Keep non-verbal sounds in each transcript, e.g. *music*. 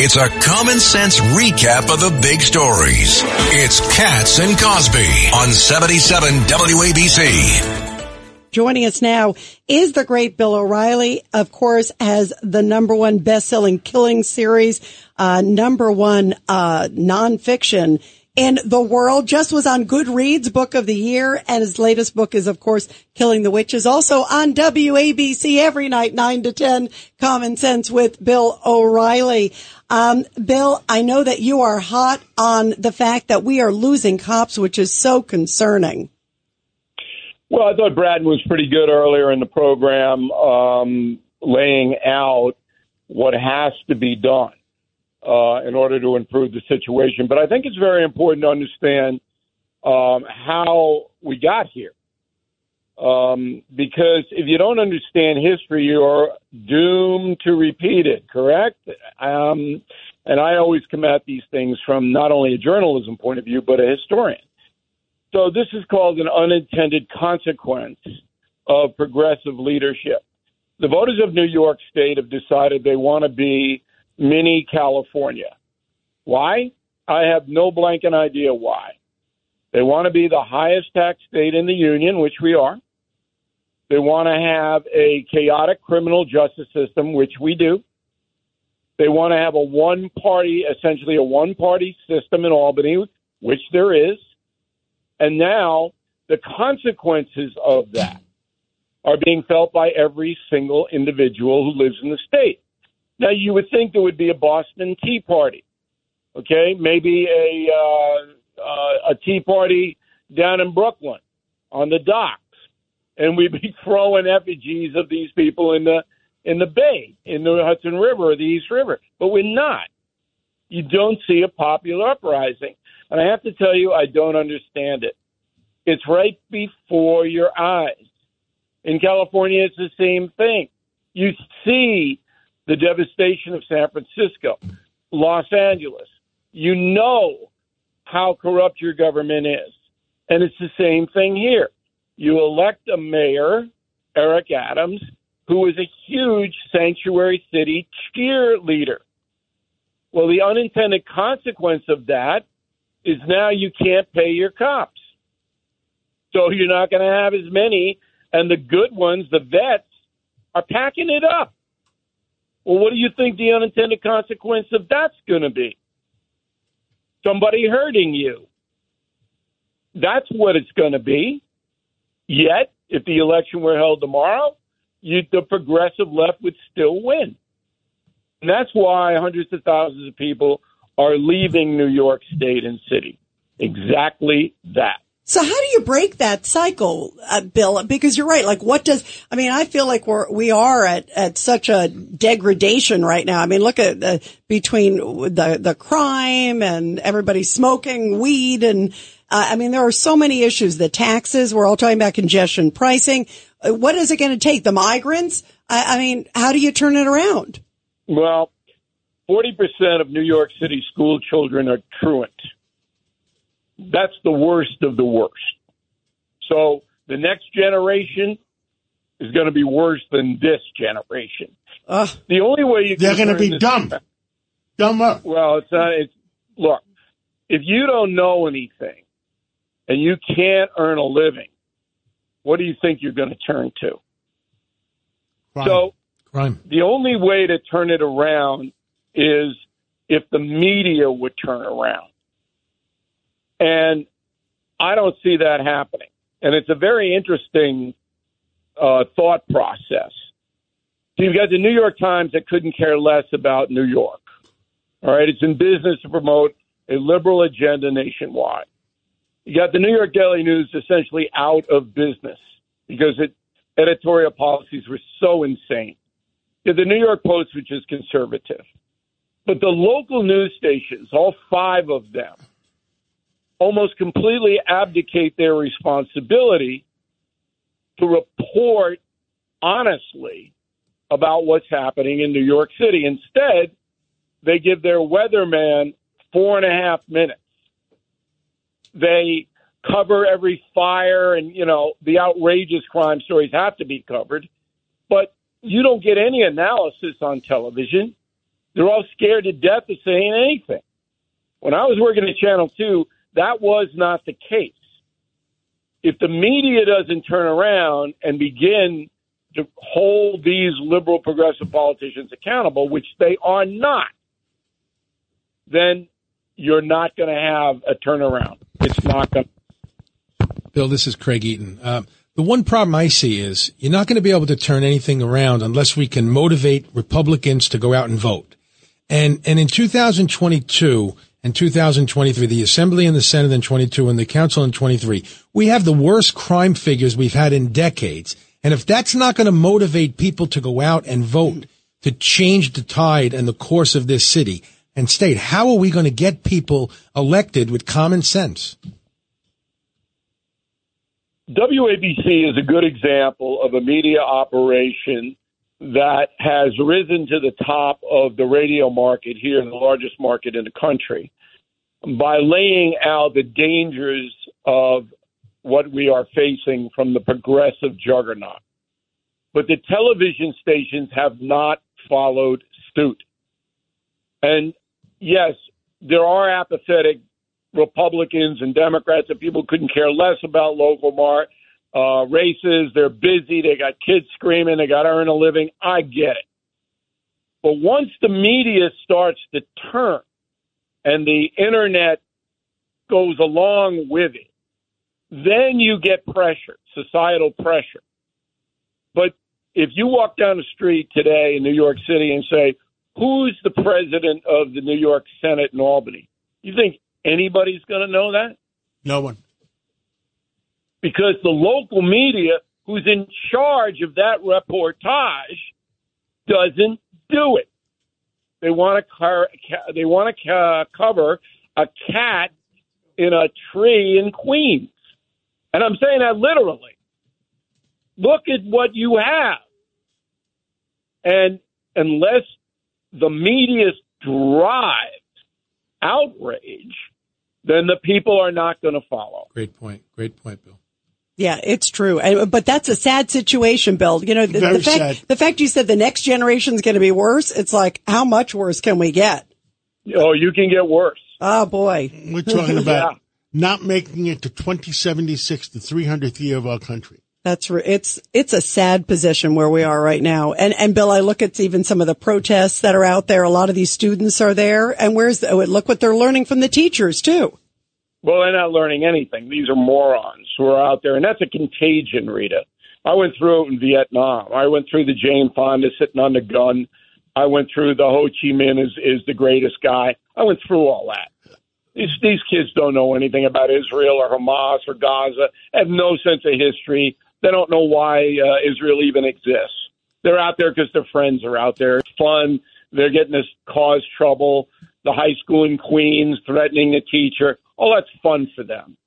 It's a common sense recap of the big stories. It's Cats and Cosby on 77 WABC. Joining us now is the great Bill O'Reilly, of course, has the number one best-selling killing series, uh, number one, uh, nonfiction in the world. Just was on Goodreads book of the year. And his latest book is, of course, Killing the Witches. Also on WABC every night, nine to 10, Common Sense with Bill O'Reilly. Um, Bill, I know that you are hot on the fact that we are losing cops, which is so concerning. Well, I thought Brad was pretty good earlier in the program, um, laying out what has to be done uh, in order to improve the situation. But I think it's very important to understand um, how we got here. Um, because if you don't understand history, you're doomed to repeat it, correct? Um, and I always come at these things from not only a journalism point of view, but a historian. So this is called an unintended consequence of progressive leadership. The voters of New York State have decided they want to be mini California. Why? I have no blanket idea why. They want to be the highest tax state in the union, which we are. They want to have a chaotic criminal justice system, which we do. They want to have a one party, essentially a one party system in Albany, which there is. And now the consequences of that are being felt by every single individual who lives in the state. Now, you would think there would be a Boston Tea Party, okay? Maybe a uh, uh, a Tea Party down in Brooklyn on the docks, and we'd be *laughs* throwing effigies of these people in the in the bay, in the Hudson River or the East River, but we're not. You don't see a popular uprising, and I have to tell you, I don't understand it. It's right before your eyes. In California, it's the same thing. You see the devastation of San Francisco, Los Angeles. You know how corrupt your government is. And it's the same thing here. You elect a mayor, Eric Adams, who is a huge sanctuary city cheerleader. Well, the unintended consequence of that is now you can't pay your cops. So you're not going to have as many, and the good ones, the vets, are packing it up. Well, what do you think the unintended consequence of that's going to be? Somebody hurting you. That's what it's going to be. Yet, if the election were held tomorrow, you, the progressive left would still win. And that's why hundreds of thousands of people are leaving New York State and city. Exactly that. So how do you break that cycle, uh, Bill? Because you're right. Like, what does, I mean, I feel like we're, we are at, at such a degradation right now. I mean, look at the, between the, the crime and everybody smoking weed and, uh, I mean, there are so many issues. The taxes, we're all talking about congestion pricing. Uh, what is it going to take? The migrants? I, I mean, how do you turn it around? Well, 40% of New York City school children are truant that's the worst of the worst. So the next generation is going to be worse than this generation. Uh, the only way you they're going to be dumb, dumb up. Well, it's not. It's look. If you don't know anything and you can't earn a living, what do you think you're going to turn to? Crime. So, Crime. the only way to turn it around is if the media would turn around. And I don't see that happening. And it's a very interesting uh, thought process. So you've got the New York Times that couldn't care less about New York. All right, it's in business to promote a liberal agenda nationwide. You got the New York Daily News essentially out of business because its editorial policies were so insane. You the New York Post, which is conservative. But the local news stations, all five of them, almost completely abdicate their responsibility to report honestly about what's happening in New York City. Instead, they give their weatherman four and a half minutes. They cover every fire and, you know, the outrageous crime stories have to be covered. But you don't get any analysis on television. They're all scared to death of saying anything. When I was working at Channel 2, that was not the case. If the media doesn't turn around and begin to hold these liberal progressive politicians accountable, which they are not, then you're not going to have a turnaround. It's not going to. Bill, this is Craig Eaton. Uh, the one problem I see is you're not going to be able to turn anything around unless we can motivate Republicans to go out and vote. And, and in 2022 and 2023, the Assembly and the Senate in 22 and the Council in 23, we have the worst crime figures we've had in decades. And if that's not going to motivate people to go out and vote to change the tide and the course of this city and state, how are we going to get people elected with common sense? WABC is a good example of a media operation that has risen to the top of the radio market here the largest market in the country by laying out the dangers of what we are facing from the progressive juggernaut. But the television stations have not followed suit. And yes, there are apathetic Republicans and Democrats and people couldn't care less about local mar- uh, races. They're busy. They got kids screaming. They got to earn a living. I get it. But once the media starts to turn and the internet goes along with it, then you get pressure, societal pressure. But if you walk down the street today in New York City and say, who's the president of the New York Senate in Albany? You think anybody's going to know that? No one. Because the local media, who's in charge of that reportage, doesn't do it. They want to car- they want to ca- cover a cat in a tree in Queens, and I'm saying that literally. Look at what you have, and unless the media drives outrage, then the people are not going to follow. Great point. Great point, Bill. Yeah, it's true. But that's a sad situation, Bill. You know, the, Very the fact, sad. the fact you said the next generation is going to be worse. It's like, how much worse can we get? Oh, you can get worse. Oh boy. We're talking *laughs* about Yeah. not making it to 2076, the 300th year of our country. That's it's it's a sad position where we are right now. And and Bill, I look at even some of the protests that are out there. A lot of these students are there, and where's the, oh, look what they're learning from the teachers too. Well, they're not learning anything. These are morons who are out there, and that's a contagion, Rita. I went through it in Vietnam. I went through the Jane Fonda sitting on the gun. I went through the Ho Chi Minh is is the greatest guy. I went through all that. These these kids don't know anything about Israel or Hamas or Gaza. Have no sense of history. They don't know why uh, Israel even exists. They're out there because their friends are out there. It's fun. They're getting to cause trouble. The high school in Queens threatening the teacher. All that's fun for them.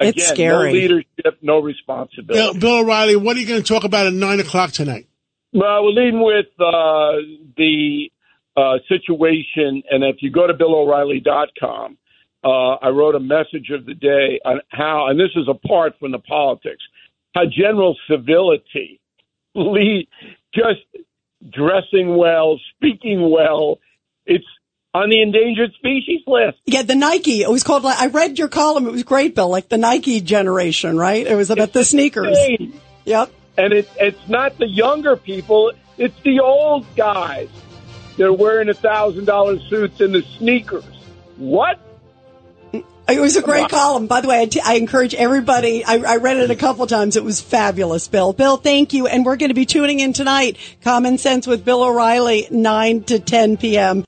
It's scary. No leadership, no Bill, responsibility. Bill O'Reilly, what are you going to talk about at 9 o'clock tonight? Well, we're leading with uh, the uh, situation, and if you go to BillO'Reilly.com, uh, I wrote a message of the day on how, and this is apart from the politics, how general civility, *laughs* lead, just dressing well, speaking well, it's on the endangered species list. Yeah, the Nike. It was called. like I read your column. It was great, Bill. Like the Nike generation, right? It was about the sneakers. Insane. Yep. And it, it's not the younger people, it's the old guys. They're wearing a thousand dollar suits and the sneakers. What? It was a great column. By the way, I, t- I encourage everybody. I, I read it a couple times. It was fabulous, Bill. Bill, thank you. And we're going to be tuning in tonight. Common Sense with Bill O'Reilly, 9 to 10 p.m.